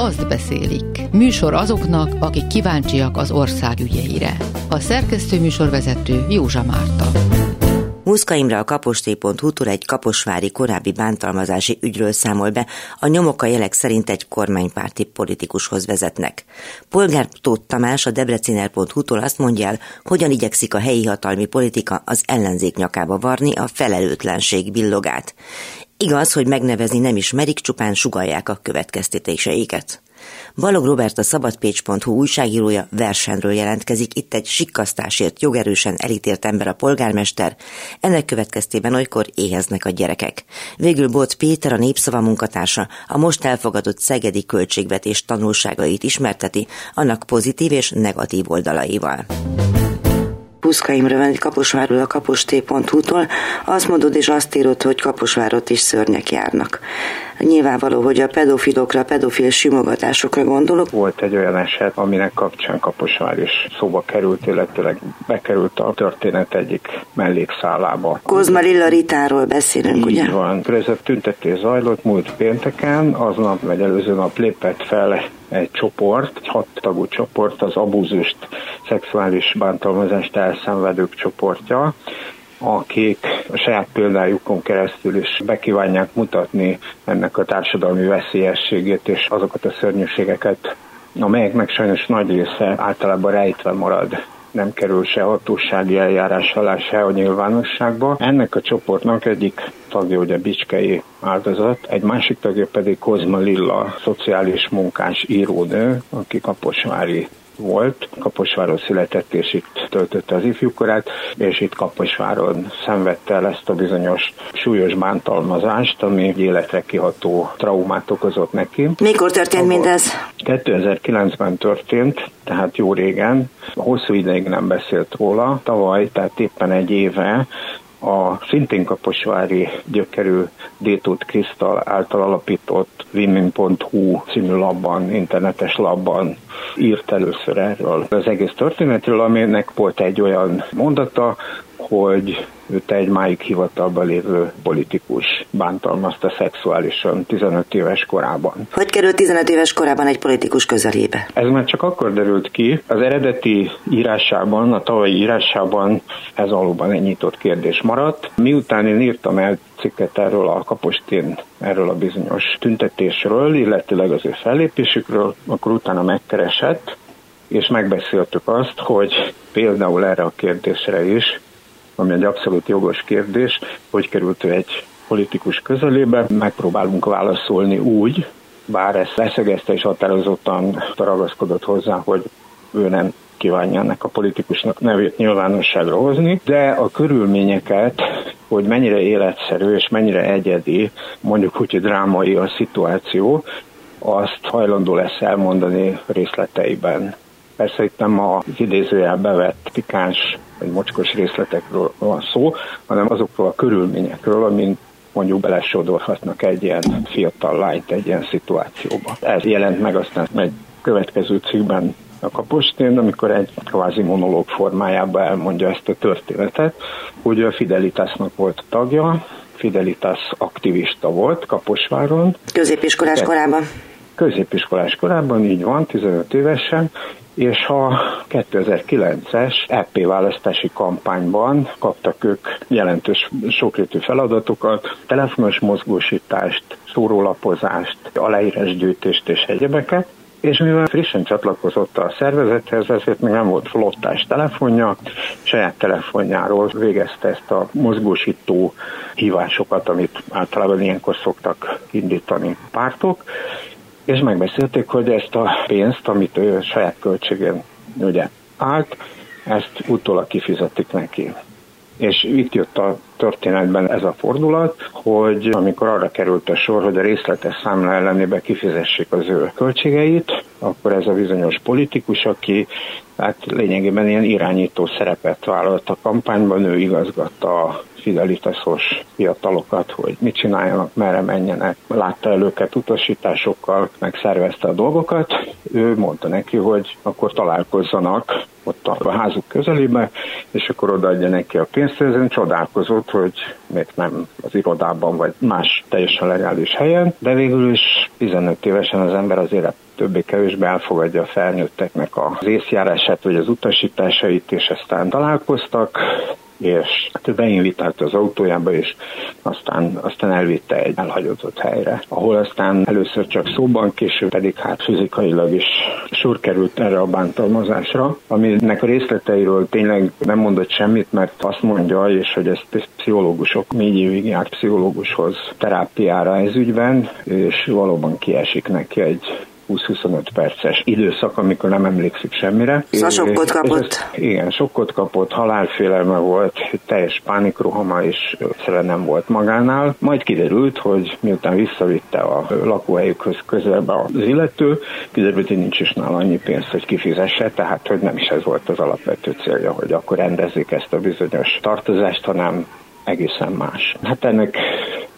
azt beszélik. Műsor azoknak, akik kíváncsiak az ország ügyeire. A szerkesztő műsorvezető Józsa Márta. Muszka Imre a kaposté.hu-tól egy kaposvári korábbi bántalmazási ügyről számol be, a nyomok a jelek szerint egy kormánypárti politikushoz vezetnek. Polgár Tóth Tamás a debreciner.hu-tól azt mondja el, hogyan igyekszik a helyi hatalmi politika az ellenzék nyakába varni a felelőtlenség billogát. Igaz, hogy megnevezni nem ismerik, csupán sugalják a következtetéseiket. Balog Robert a szabadpécs.hu újságírója versenről jelentkezik, itt egy sikkasztásért jogerősen elítélt ember a polgármester, ennek következtében olykor éheznek a gyerekek. Végül Bot Péter, a népszava munkatársa, a most elfogadott szegedi költségvetés tanulságait ismerteti, annak pozitív és negatív oldalaival. Puszka Imre van egy Kaposvárról, a kaposté.hu-tól. Azt mondod és azt írod, hogy Kaposvárot is szörnyek járnak. Nyilvánvaló, hogy a pedofilokra, pedofil simogatásokra gondolok. Volt egy olyan eset, aminek kapcsán Kaposvár is szóba került, illetőleg bekerült a történet egyik mellékszállába. Kozma Lilla Ritáról beszélünk, Így ugye? van. Ez a tüntetés zajlott múlt pénteken, aznap vagy előző nap lépett fel egy csoport, egy hat tagú csoport, az abúzust, szexuális bántalmazást elszenvedők csoportja, akik a saját példájukon keresztül is bekívánják mutatni ennek a társadalmi veszélyességét és azokat a szörnyűségeket, amelyeknek sajnos nagy része általában rejtve marad nem kerül se hatósági eljárás alá, se a nyilvánosságba. Ennek a csoportnak egyik tagja ugye Bicskei áldozat, egy másik tagja pedig Kozma Lilla, szociális munkás írónő, aki kaposvári volt. Kaposváron született, és itt töltötte az ifjúkorát, és itt Kaposváron szenvedte el ezt a bizonyos súlyos bántalmazást, ami életre kiható traumát okozott neki. Mikor történt mindez? 2009-ben történt, tehát jó régen, hosszú ideig nem beszélt róla, tavaly, tehát éppen egy éve a szintén kaposvári gyökerű Détót Krisztal által alapított women.hu című labban, internetes labban írt először erről az egész történetről, aminek volt egy olyan mondata, hogy őt egy máig hivatalban lévő politikus bántalmazta szexuálisan 15 éves korában. Hogy került 15 éves korában egy politikus közelébe? Ez már csak akkor derült ki, az eredeti írásában, a tavalyi írásában ez valóban egy nyitott kérdés maradt. Miután én írtam el cikket erről a kapostén, erről a bizonyos tüntetésről, illetőleg az ő fellépésükről, akkor utána megkeresett, és megbeszéltük azt, hogy például erre a kérdésre is ami egy abszolút jogos kérdés, hogy került ő egy politikus közelébe, megpróbálunk válaszolni úgy, bár ezt leszegezte és határozottan ragaszkodott hozzá, hogy ő nem kívánja ennek a politikusnak nevét nyilvánosságra hozni, de a körülményeket, hogy mennyire életszerű és mennyire egyedi, mondjuk úgy, hogy drámai a szituáció, azt hajlandó lesz elmondani részleteiben. Persze itt nem az idézőjel bevett pikáns vagy mocskos részletekről van szó, hanem azokról a körülményekről, amin mondjuk belesodorhatnak egy ilyen fiatal lányt egy ilyen szituációba. Ez jelent meg aztán egy következő cikkben a kapostén, amikor egy kvázi monológ formájában elmondja ezt a történetet, hogy a Fidelitasnak volt tagja, Fidelitas aktivista volt Kaposváron. Középiskolás korában? Középiskolás korában, így van, 15 évesen, és a 2009-es EP választási kampányban kaptak ők jelentős sokrétű feladatokat, telefonos mozgósítást, szórólapozást, aláírásgyűjtést és egyebeket, és mivel frissen csatlakozott a szervezethez, ezért még nem volt flottás telefonja, saját telefonjáról végezte ezt a mozgósító hívásokat, amit általában ilyenkor szoktak indítani pártok, és megbeszélték, hogy ezt a pénzt, amit ő saját költségén ugye állt, ezt utólag kifizetik neki. És itt jött a történetben ez a fordulat, hogy amikor arra került a sor, hogy a részletes számla ellenébe kifizessék az ő költségeit, akkor ez a bizonyos politikus, aki hát lényegében ilyen irányító szerepet vállalt a kampányban, ő igazgatta a fidelitasos fiatalokat, hogy mit csináljanak, merre menjenek. Látta el őket utasításokkal, megszervezte a dolgokat. Ő mondta neki, hogy akkor találkozzanak ott a házuk közelébe, és akkor odaadja neki a pénzt, ezen csodálkozott, hogy még nem az irodában, vagy más teljesen legális helyen, de végül is 15 évesen az ember az élet többé-kevésbé elfogadja a felnőtteknek az észjárását, vagy az utasításait, és aztán találkoztak, és hát beinvitált az autójába, és aztán, aztán elvitte egy elhagyozott helyre, ahol aztán először csak szóban, később pedig hát fizikailag is sor került erre a bántalmazásra, aminek a részleteiről tényleg nem mondott semmit, mert azt mondja, és hogy ezt pszichológusok négy évig járt pszichológushoz terápiára ez ügyben, és valóban kiesik neki egy 20-25 perces időszak, amikor nem emlékszik semmire. Szóval sokkot kapott. Ez, igen, sokkot kapott, halálfélelme volt, teljes pánikrohama, és szere nem volt magánál. Majd kiderült, hogy miután visszavitte a lakóhelyükhöz közelbe az illető, kiderült, hogy nincs is nála annyi pénz, hogy kifizesse, tehát hogy nem is ez volt az alapvető célja, hogy akkor rendezzék ezt a bizonyos tartozást, hanem egészen más. Hát ennek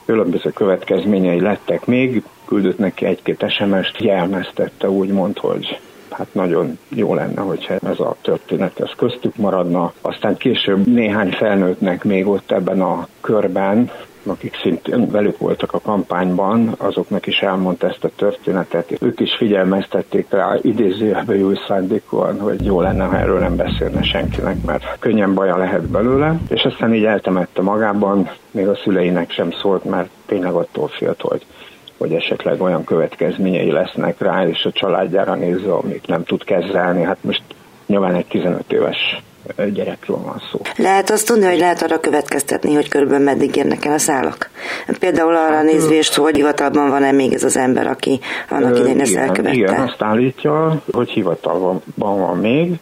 különböző következményei lettek még, küldött neki egy-két SMS-t, jelmeztette úgymond, hogy hát nagyon jó lenne, hogyha ez a történet ez köztük maradna. Aztán később néhány felnőttnek még ott ebben a körben akik szintén velük voltak a kampányban, azoknak is elmondta ezt a történetet. Ők is figyelmeztették rá idézőjelben jó szándékúan, hogy jó lenne, ha erről nem beszélne senkinek, mert könnyen baja lehet belőle. És aztán így eltemette magában, még a szüleinek sem szólt, mert tényleg attól félt, hogy hogy esetleg olyan következményei lesznek rá, és a családjára nézve, amit nem tud kezelni. Hát most nyilván egy 15 éves gyerekről van szó. Lehet azt tudni, hogy lehet arra következtetni, hogy körülbelül meddig érnek el a szálak? Például arra hát, nézvést, hogy hivatalban van-e még ez az ember, aki annak idején ezt elkövette? Igen, azt állítja, hogy hivatalban van még,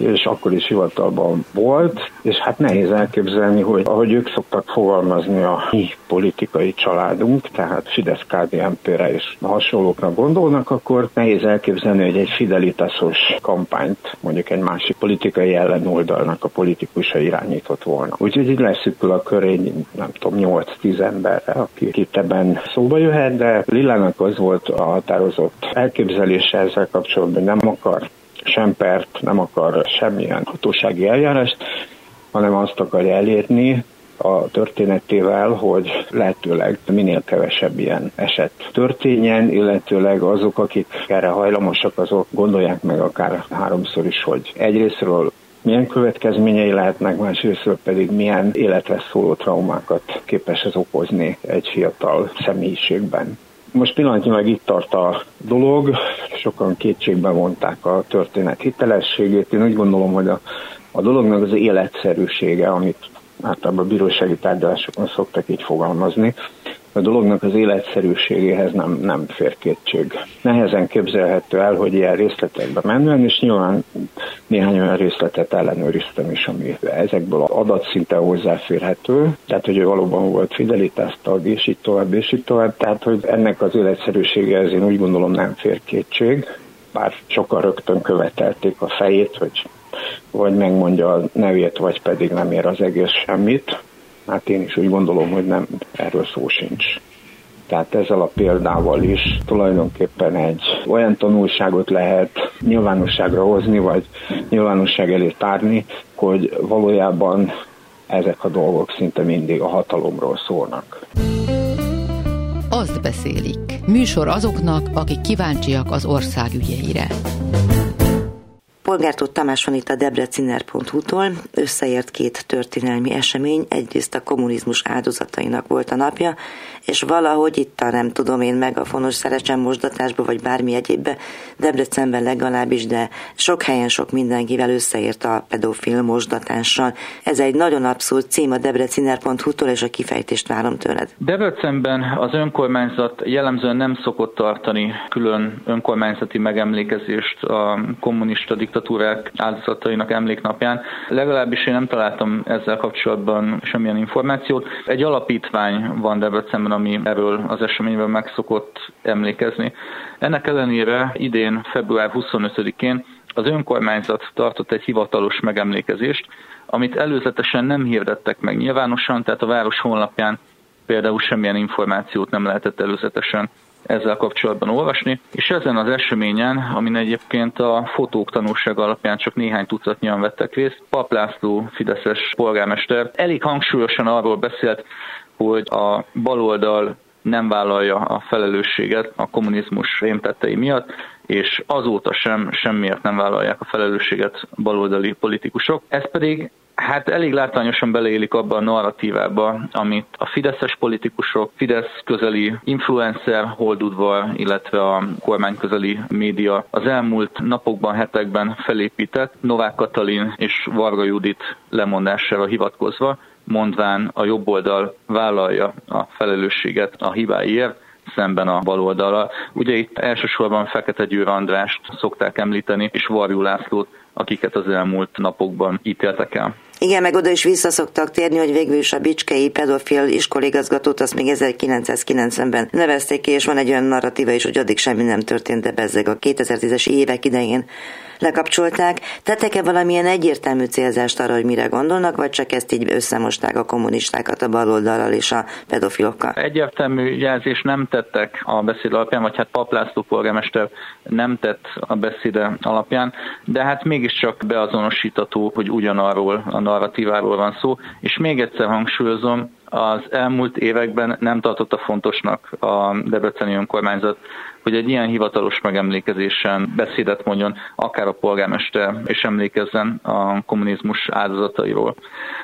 és akkor is hivatalban volt, és hát nehéz elképzelni, hogy ahogy ők szoktak fogalmazni a mi politikai családunk, tehát fidesz kdnp re és hasonlókra gondolnak, akkor nehéz elképzelni, hogy egy fidelitásos kampányt mondjuk egy másik politikai ellenoldalnak a politikusa irányított volna. Úgyhogy így leszűkül a kör egy, nem tudom, 8-10 emberre, aki itt ebben szóba jöhet, de Lilának az volt a határozott elképzelése ezzel kapcsolatban, nem akar sem pert, nem akar semmilyen hatósági eljárást, hanem azt akarja elérni, a történetével, hogy lehetőleg minél kevesebb ilyen eset történjen, illetőleg azok, akik erre hajlamosak, azok gondolják meg akár háromszor is, hogy egyrésztről milyen következményei lehetnek, másrésztről pedig milyen életre szóló traumákat képes ez okozni egy fiatal személyiségben. Most pillanatnyilag itt tart a dolog, sokan kétségbe vonták a történet hitelességét. Én úgy gondolom, hogy a, a dolognak az életszerűsége, amit általában a bírósági tárgyalásokon szoktak így fogalmazni, a dolognak az életszerűségéhez nem, nem fér kétség. Nehezen képzelhető el, hogy ilyen részletekbe menően, és nyilván néhány olyan részletet ellenőriztem is, ami ezekből adatszinten hozzáférhető, tehát hogy valóban volt fidelitást tag, és így tovább, és így tovább, tehát hogy ennek az életszerűségehez én úgy gondolom nem fér kétség, bár sokan rögtön követelték a fejét, hogy vagy megmondja a nevét, vagy pedig nem ér az egész semmit. Hát én is úgy gondolom, hogy nem, erről szó sincs. Tehát ezzel a példával is tulajdonképpen egy olyan tanulságot lehet nyilvánosságra hozni, vagy nyilvánosság elé tárni, hogy valójában ezek a dolgok szinte mindig a hatalomról szólnak. Azt beszélik. Műsor azoknak, akik kíváncsiak az ország ügyeire. Polgártót Tamás van itt a debreciner.hu-tól. Összeért két történelmi esemény. Egyrészt a kommunizmus áldozatainak volt a napja, és valahogy itt a nem tudom én meg a fonos szerecsem mosdatásba, vagy bármi egyébbe, Debrecenben legalábbis, de sok helyen sok mindenkivel összeért a pedofil mosdatással. Ez egy nagyon abszurd cím a debreciner.hu-tól, és a kifejtést várom tőled. Debrecenben az önkormányzat jellemzően nem szokott tartani külön önkormányzati megemlékezést a kommunista diktatúrák áldozatainak emléknapján. Legalábbis én nem találtam ezzel kapcsolatban semmilyen információt. Egy alapítvány van Debrecenben, ami erről az eseményről meg szokott emlékezni. Ennek ellenére idén, február 25-én az önkormányzat tartott egy hivatalos megemlékezést, amit előzetesen nem hirdettek meg nyilvánosan, tehát a város honlapján például semmilyen információt nem lehetett előzetesen ezzel kapcsolatban olvasni, és ezen az eseményen, amin egyébként a fotók tanulság alapján csak néhány tucatnyian vettek részt, Pap László Fideszes polgármester elég hangsúlyosan arról beszélt, hogy a baloldal nem vállalja a felelősséget a kommunizmus rémtettei miatt, és azóta sem semmiért nem vállalják a felelősséget baloldali politikusok. Ez pedig Hát elég látványosan beleélik abba a narratívába, amit a fideszes politikusok, Fidesz közeli influencer, holdudvar, illetve a kormány közeli média az elmúlt napokban, hetekben felépített Novák Katalin és Varga Judit lemondására hivatkozva, mondván a jobb oldal vállalja a felelősséget a hibáiért, szemben a baloldala. Ugye itt elsősorban Fekete Győr Andrást szokták említeni, és Varjú Lászlót, akiket az elmúlt napokban ítéltek el. Igen, meg oda is vissza térni, hogy végül is a Bicskei pedofil iskoligazgatót azt még 1990-ben nevezték ki, és van egy olyan narratíva is, hogy addig semmi nem történt, de bezzeg a 2010-es évek idején lekapcsolták. Tettek-e valamilyen egyértelmű célzást arra, hogy mire gondolnak, vagy csak ezt így összemosták a kommunistákat a baloldalral és a pedofilokkal? Egyértelmű jelzést nem tettek a beszéd alapján, vagy hát Paplászló polgármester nem tett a beszéde alapján, de hát mégiscsak beazonosítható, hogy ugyanarról a narratíváról van szó, és még egyszer hangsúlyozom, az elmúlt években nem tartotta fontosnak a Debreceni önkormányzat, hogy egy ilyen hivatalos megemlékezésen beszédet mondjon akár a polgármester, és emlékezzen a kommunizmus áldozatairól.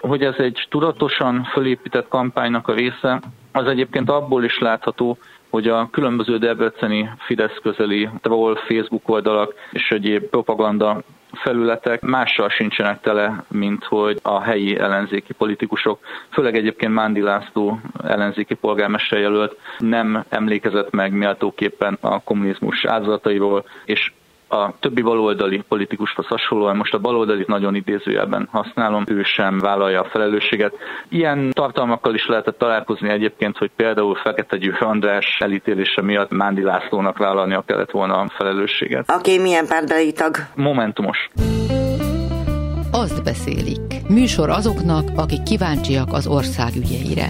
Hogy ez egy tudatosan fölépített kampánynak a része, az egyébként abból is látható, hogy a különböző debreceni Fidesz közeli troll Facebook oldalak és egyéb propaganda felületek mással sincsenek tele, mint hogy a helyi ellenzéki politikusok, főleg egyébként Mándi László ellenzéki polgármester jelölt nem emlékezett meg méltóképpen a kommunizmus áldozatairól, és a többi baloldali politikushoz hasonlóan, most a baloldali nagyon idézőjelben használom, ő sem vállalja a felelősséget. Ilyen tartalmakkal is lehetett találkozni egyébként, hogy például Fekete Győr András elítélése miatt Mándi Lászlónak vállalnia kellett volna a felelősséget. Aki okay, milyen pártbeli tag? Momentumos. Azt beszélik. Műsor azoknak, akik kíváncsiak az ország ügyeire.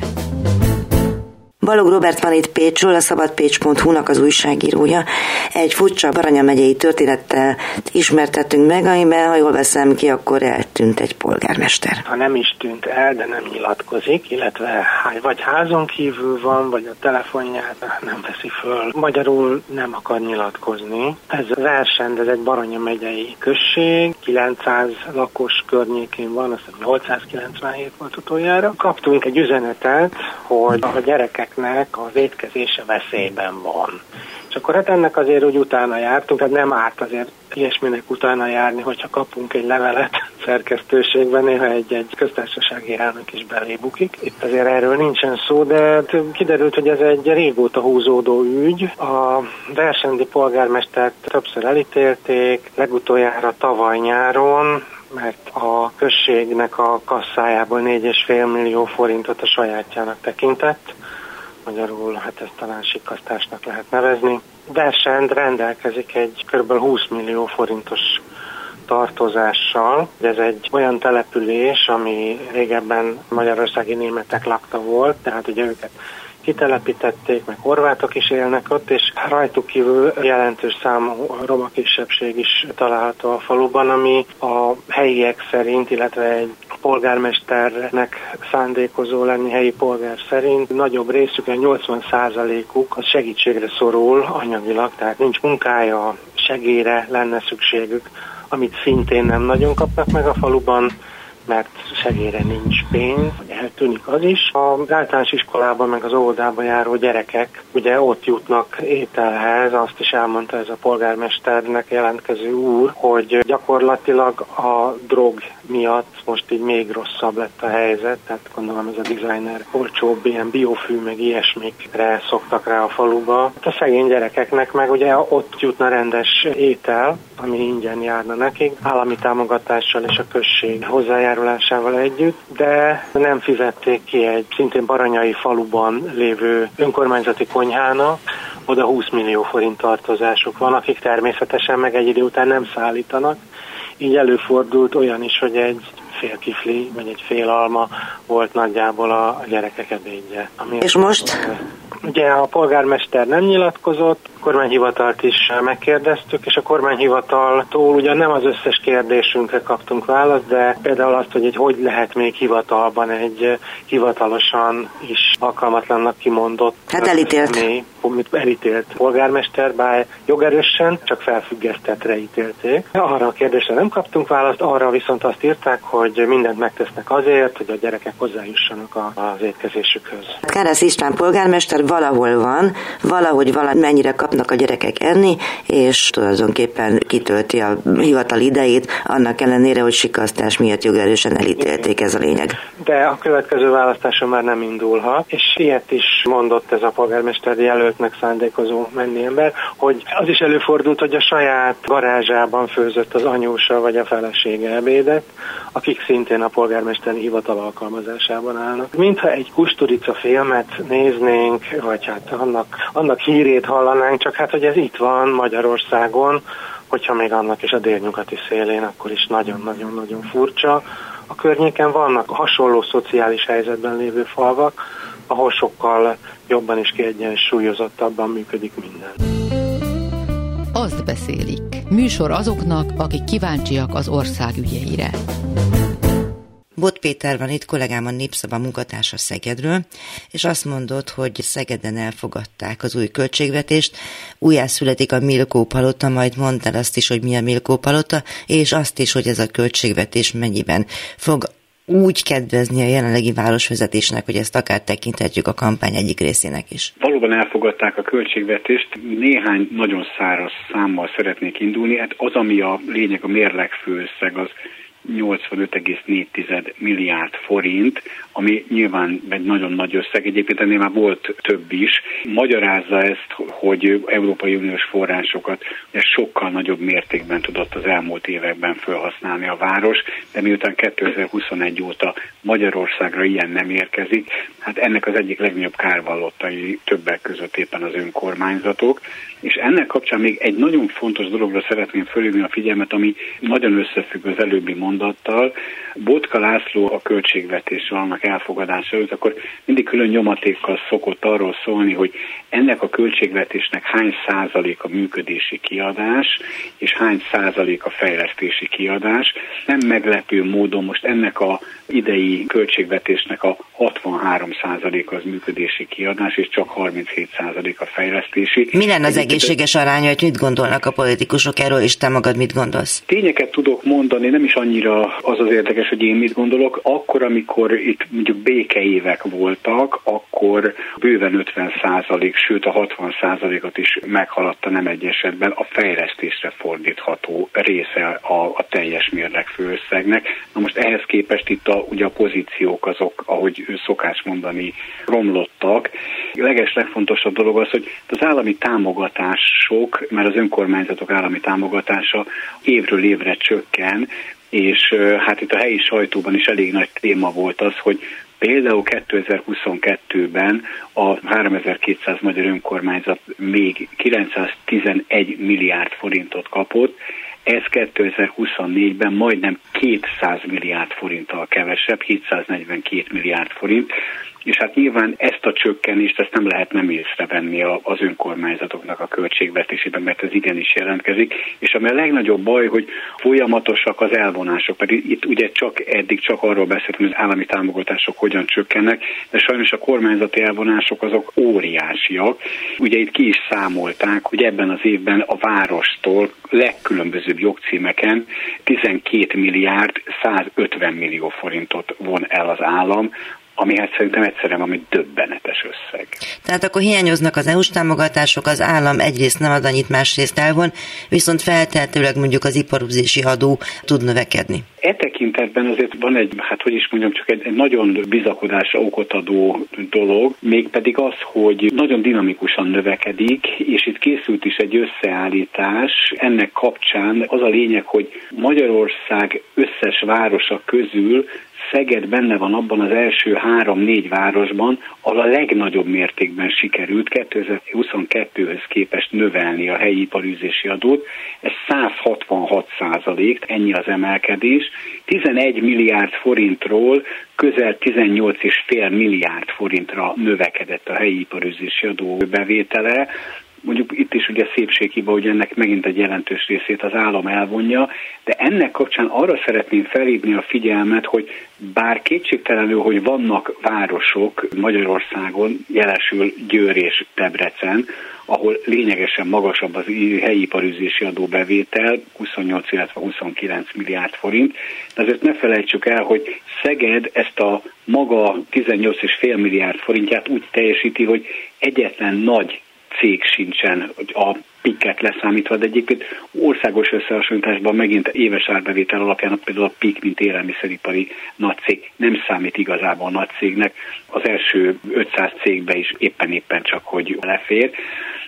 Balog Robert van itt Pécsről, a szabadpécs.hu-nak az újságírója. Egy furcsa Baranya megyei történettel ismertettünk meg, amiben, ha jól veszem ki, akkor eltűnt egy polgármester. Ha nem is tűnt el, de nem nyilatkozik, illetve vagy házon kívül van, vagy a telefonját nem veszi föl. Magyarul nem akar nyilatkozni. Ez versend, ez egy Baranya megyei község, 900 lakos környékén van, azt hiszem 897 volt utoljára. Kaptunk egy üzenetet, hogy a gyerekek gyerekeknek az étkezése veszélyben van. És akkor hát ennek azért úgy utána jártunk, hát nem árt azért ilyesminek utána járni, hogyha kapunk egy levelet szerkesztőségben, néha egy-egy köztársasági elnök is belébukik. Itt azért erről nincsen szó, de hát kiderült, hogy ez egy régóta húzódó ügy. A versendi polgármestert többször elítélték, legutoljára tavaly nyáron, mert a községnek a kasszájából 4,5 millió forintot a sajátjának tekintett magyarul hát ezt talán sikasztásnak lehet nevezni. Versend rendelkezik egy kb. 20 millió forintos tartozással. Ez egy olyan település, ami régebben magyarországi németek lakta volt, tehát ugye őket kitelepítették, meg horvátok is élnek ott, és rajtuk kívül jelentős számú roma kisebbség is található a faluban, ami a helyiek szerint, illetve egy polgármesternek szándékozó lenni helyi polgár szerint. Nagyobb részük, 80%-uk az segítségre szorul anyagilag, tehát nincs munkája, segélyre lenne szükségük, amit szintén nem nagyon kapnak meg a faluban, mert segélyre nincs pénz, eltűnik az is. Az általános iskolában, meg az óvodában járó gyerekek ugye ott jutnak ételhez, azt is elmondta ez a polgármesternek jelentkező úr, hogy gyakorlatilag a drog miatt most így még rosszabb lett a helyzet, tehát gondolom ez a designer olcsóbb ilyen biofű, meg ilyesmikre szoktak rá a faluba. A szegény gyerekeknek meg ugye ott jutna rendes étel, ami ingyen járna nekik, állami támogatással és a község hozzájárulásával együtt, de nem fizették ki egy szintén baranyai faluban lévő önkormányzati konyhának, oda 20 millió forint tartozásuk van, akik természetesen meg egy idő után nem szállítanak, így előfordult olyan is, hogy egy fél kifli, vagy egy fél alma volt nagyjából a gyerekek ebédje. És most? Ugye a polgármester nem nyilatkozott, a kormányhivatalt is megkérdeztük, és a kormányhivataltól ugyan nem az összes kérdésünkre kaptunk választ, de például azt, hogy egy hogy lehet még hivatalban egy hivatalosan is alkalmatlannak kimondott hát elítélt. személy, elítélt polgármester, bár jogerősen, csak felfüggesztetre ítélték. Arra a kérdésre nem kaptunk választ, arra viszont azt írták, hogy mindent megtesznek azért, hogy a gyerekek hozzájussanak az étkezésükhöz. Kárász István polgármester valahol van, valahogy valamennyire kapnak a gyerekek enni, és tulajdonképpen kitölti a hivatal idejét, annak ellenére, hogy sikasztás miatt jogerősen elítélték, ez a lényeg. De a következő választáson már nem indulhat, és ilyet is mondott ez a polgármester jelöltnek szándékozó menni ember, hogy az is előfordult, hogy a saját garázsában főzött az anyósa vagy a felesége ebédet, akik szintén a polgármesteri hivatal alkalmazásában állnak. Mintha egy kusturica filmet néznénk, vagy hát annak, annak hírét hallanánk, csak hát, hogy ez itt van Magyarországon, hogyha még annak is a délnyugati szélén, akkor is nagyon-nagyon-nagyon furcsa. A környéken vannak hasonló szociális helyzetben lévő falvak, ahol sokkal jobban és kiegyensúlyozottabban működik minden. Azt beszélik. Műsor azoknak, akik kíváncsiak az ország ügyeire. Bot Péter van itt, kollégám a Népszava munkatársa Szegedről, és azt mondott, hogy Szegeden elfogadták az új költségvetést, újjászületik a Milkó palota, majd mondd azt is, hogy mi a Milkó palota, és azt is, hogy ez a költségvetés mennyiben fog úgy kedvezni a jelenlegi városvezetésnek, hogy ezt akár tekinthetjük a kampány egyik részének is. Valóban elfogadták a költségvetést. Néhány nagyon száraz számmal szeretnék indulni. Hát az, ami a lényeg, a mérleg főösszeg, az 85,4 milliárd forint, ami nyilván egy nagyon nagy összeg, egyébként ennél már volt több is. Magyarázza ezt, hogy Európai Uniós forrásokat sokkal nagyobb mértékben tudott az elmúlt években felhasználni a város, de miután 2021 óta Magyarországra ilyen nem érkezik, hát ennek az egyik legnagyobb kárvallottai többek között éppen az önkormányzatok, és ennek kapcsán még egy nagyon fontos dologra szeretném fölhívni a figyelmet, ami nagyon összefügg az előbbi mondattal. Botka László a költségvetés annak elfogadása előtt, akkor mindig külön nyomatékkal szokott arról szólni, hogy ennek a költségvetésnek hány százalék a működési kiadás, és hány százalék a fejlesztési kiadás. Nem meglepő módon most ennek a idei költségvetésnek a 63 százalék az működési kiadás, és csak 37 százalék a fejlesztési. Mi lenne az egészséges aránya, hogy mit gondolnak a politikusok erről, és te magad mit gondolsz? Tényeket tudok mondani, nem is annyira az az érdekes, hogy én mit gondolok. Akkor, amikor itt mondjuk békeévek voltak, akkor bőven 50 százalék, sőt a 60 százalékot is meghaladta nem egy esetben a fejlesztésre fordítható része a, a teljes mérleg főösszegnek. Na most ehhez képest itt a, ugye a pozíciók azok, ahogy szokás mondani, romlottak. A leges legfontosabb dolog az, hogy az állami támogatások, mert az önkormányzatok állami támogatása évről évre csökken, és hát itt a helyi sajtóban is elég nagy téma volt az, hogy Például 2022-ben a 3200 magyar önkormányzat még 911 milliárd forintot kapott, ez 2024-ben majdnem 200 milliárd forinttal kevesebb, 742 milliárd forint, és hát nyilván ezt a csökkenést ezt nem lehet nem észrevenni az önkormányzatoknak a költségvetésében, mert ez igenis jelentkezik, és ami a legnagyobb baj, hogy folyamatosak az elvonások, pedig itt ugye csak eddig csak arról beszéltünk, hogy az állami támogatások hogyan csökkennek, de sajnos a kormányzati elvonások azok óriásiak. Ugye itt ki is számolták, hogy ebben az évben a várostól legkülönbözőbb jogcímeken 12 milliárd 150 millió forintot von el az állam, ami hát szerintem egyszerűen ami döbbenetes összeg. Tehát akkor hiányoznak az EU-s támogatások, az állam egyrészt nem ad annyit, másrészt elvon, viszont feltehetőleg mondjuk az iparúzési adó tud növekedni. E tekintetben azért van egy, hát hogy is mondjam, csak egy, egy nagyon bizakodásra okot adó dolog, mégpedig az, hogy nagyon dinamikusan növekedik, és itt készült is egy összeállítás. Ennek kapcsán az a lényeg, hogy Magyarország összes városa közül Szeged benne van abban az első három-négy városban, ahol a legnagyobb mértékben sikerült 2022-höz képest növelni a helyi iparűzési adót. Ez 166 százalék, ennyi az emelkedés. 11 milliárd forintról közel 18,5 milliárd forintra növekedett a helyi iparűzési adó bevétele, mondjuk itt is ugye szépséghiba, hogy ennek megint egy jelentős részét az állam elvonja, de ennek kapcsán arra szeretném felhívni a figyelmet, hogy bár kétségtelenül, hogy vannak városok Magyarországon, jelesül Győr és Debrecen, ahol lényegesen magasabb az helyi iparűzési adóbevétel, 28, illetve 29 milliárd forint, de azért ne felejtsük el, hogy Szeged ezt a maga 18,5 milliárd forintját úgy teljesíti, hogy egyetlen nagy cég sincsen a piket leszámítva, de egyébként országos összehasonlításban megint éves árbevétel alapján például a PIK, mint élelmiszeripari nagy cég nem számít igazából nagy cégnek. Az első 500 cégbe is éppen-éppen csak, hogy lefér.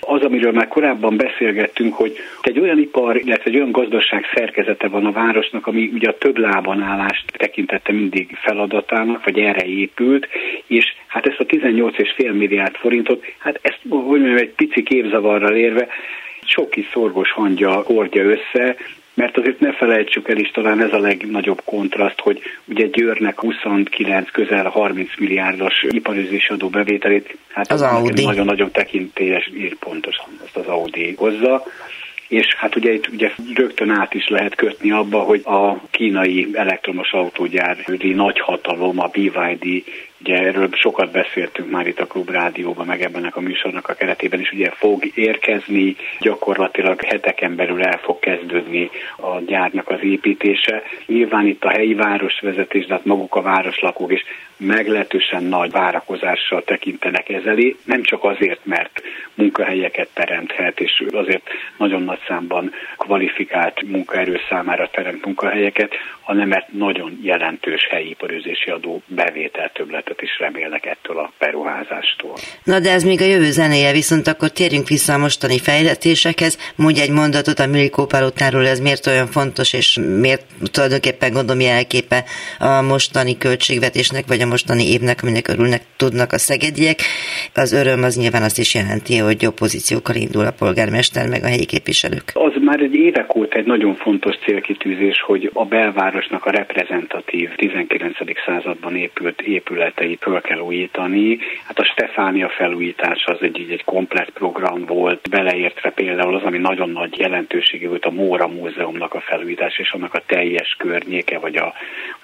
Az, amiről már korábban beszélgettünk, hogy egy olyan ipar, illetve egy olyan gazdaság szerkezete van a városnak, ami ugye a több lában állást tekintette mindig feladatának, vagy erre épült, és hát ezt a 18,5 milliárd forintot, hát ezt, hogy mondjam, egy pici képzavarral érve, sok kis szorgos hangja hordja össze, mert azért ne felejtsük el is, talán ez a legnagyobb kontraszt, hogy ugye Győrnek 29 közel 30 milliárdos iparüzési adó bevételét, hát az Audi. nagyon-nagyon tekintélyes, pontosan azt az Audi hozza és hát ugye itt ugye rögtön át is lehet kötni abba, hogy a kínai elektromos autógyári nagyhatalom, a BYD Ugye erről sokat beszéltünk már itt a Klub Rádióban, meg ebben a műsornak a keretében is, ugye fog érkezni, gyakorlatilag heteken belül el fog kezdődni a gyárnak az építése. Nyilván itt a helyi városvezetés, de hát maguk a városlakók is meglehetősen nagy várakozással tekintenek ez nem csak azért, mert munkahelyeket teremthet, és azért nagyon nagy számban kvalifikált munkaerő számára teremt munkahelyeket, hanem mert nagyon jelentős helyi iparőzési adó bevétel többletet is remélnek ettől a beruházástól. Na de ez még a jövő zenéje, viszont akkor térjünk vissza a mostani fejletésekhez. Mondj egy mondatot a Milikó Palotáról, ez miért olyan fontos, és miért tulajdonképpen gondolom jelképe a mostani költségvetésnek, vagy a mostani évnek, aminek örülnek tudnak a szegediek. Az öröm az nyilván azt is jelenti, hogy opozíciókkal indul a polgármester, meg a helyi képviselők. Az már egy évek óta egy nagyon fontos célkitűzés, hogy a belvárosnak a reprezentatív 19. században épült épületeit föl kell újítani. Hát a Stefánia felújítása az egy, egy komplet program volt, beleértve például az, ami nagyon nagy jelentőségű volt a Móra Múzeumnak a felújítás és annak a teljes környéke, vagy a,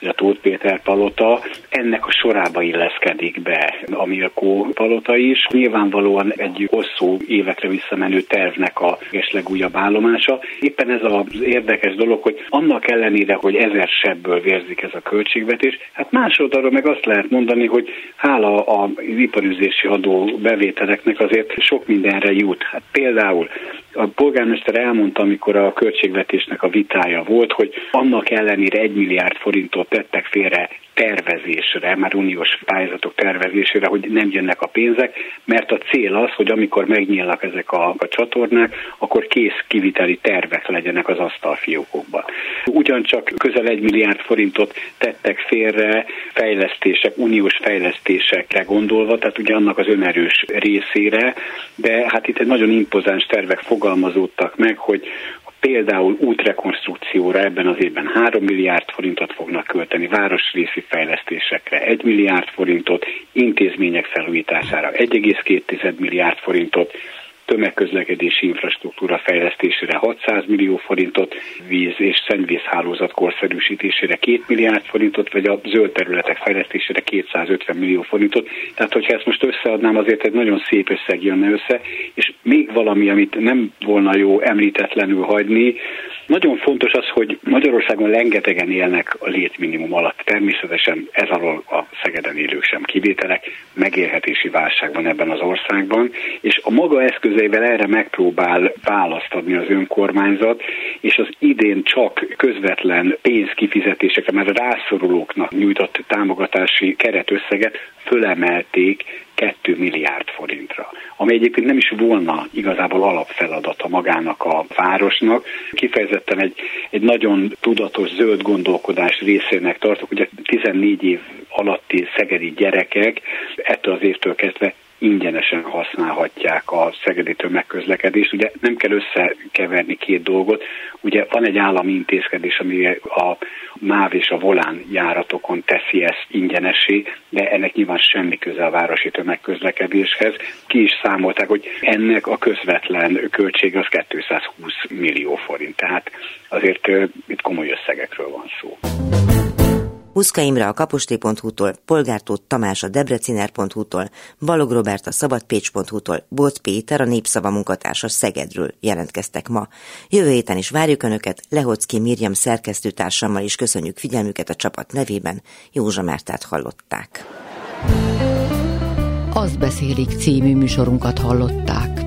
vagy a Tóth Péter palota. Ennek a sorába illeszkedik be a Milkó palota is. Nyilvánvalóan egy hosszú évekre visszamenő tervnek a és legújabb állomása. Éppen ez az érdekes dolog, hogy annak ellenére, hogy ezer sebből vérzik ez a költségvetés, hát másodarra meg azt lehet mondani, hogy hála az iparüzési adó bevételeknek azért sok mindenre jut. Hát például a polgármester elmondta, amikor a költségvetésnek a vitája volt, hogy annak ellenére egy milliárd forintot tettek félre tervezésre, már uniós pályázatok tervezésére, hogy nem jönnek a pénzek, mert a cél az, hogy amikor megnyílnak ezek a, a csatornák, akkor kész kiviteli tervek legyenek az asztalfiókokban. Ugyancsak közel egy milliárd forintot tettek félre fejlesztések, uniós fejlesztésekre gondolva, tehát ugye annak az önerős részére, de hát itt egy nagyon impozáns tervek fogalmazódtak meg, hogy például útrekonstrukcióra ebben az évben 3 milliárd forintot fognak költeni, városrészi fejlesztésekre 1 milliárd forintot, intézmények felújítására 1,2 milliárd forintot, tömegközlekedési infrastruktúra fejlesztésére 600 millió forintot, víz- és szennyvízhálózat korszerűsítésére 2 milliárd forintot, vagy a zöld területek fejlesztésére 250 millió forintot. Tehát, hogyha ezt most összeadnám, azért egy nagyon szép összeg jönne össze, és még valami, amit nem volna jó említetlenül hagyni, nagyon fontos az, hogy Magyarországon rengetegen élnek a létminimum alatt. Természetesen ez alól a Szegeden élők sem kivételek, megélhetési válság van ebben az országban, és a maga eszközeivel erre megpróbál választ adni az önkormányzat, és az idén csak közvetlen pénzkifizetésekre, mert a rászorulóknak nyújtott támogatási keretösszeget fölemelték 2 milliárd forintra, ami egyébként nem is volna igazából alapfeladata magának a városnak. Kifejezetten egy, egy nagyon tudatos zöld gondolkodás részének tartok, ugye 14 év alatti szegedi gyerekek ettől az évtől kezdve ingyenesen használhatják a szegedi tömegközlekedést. Ugye nem kell összekeverni két dolgot. Ugye van egy állami intézkedés, ami a MÁV és a Volán járatokon teszi ezt ingyenesé, de ennek nyilván semmi köze a városi tömegközlekedéshez. Ki is számolták, hogy ennek a közvetlen költsége az 220 millió forint. Tehát azért itt komoly összegekről van szó. Huszka Imre a kaposté.hu-tól, Polgártót Tamás a debreciner.hu-tól, Balog Robert a szabadpécs.hu-tól, Bot Péter a Népszava munkatársa Szegedről jelentkeztek ma. Jövő héten is várjuk Önöket, Lehocki Mirjam szerkesztőtársammal is köszönjük figyelmüket a csapat nevében, Józsa Mártát hallották. Azt beszélik című műsorunkat hallották.